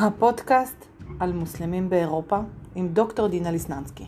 הפודקאסט על מוסלמים באירופה עם דוקטור דינה ליסננסקי.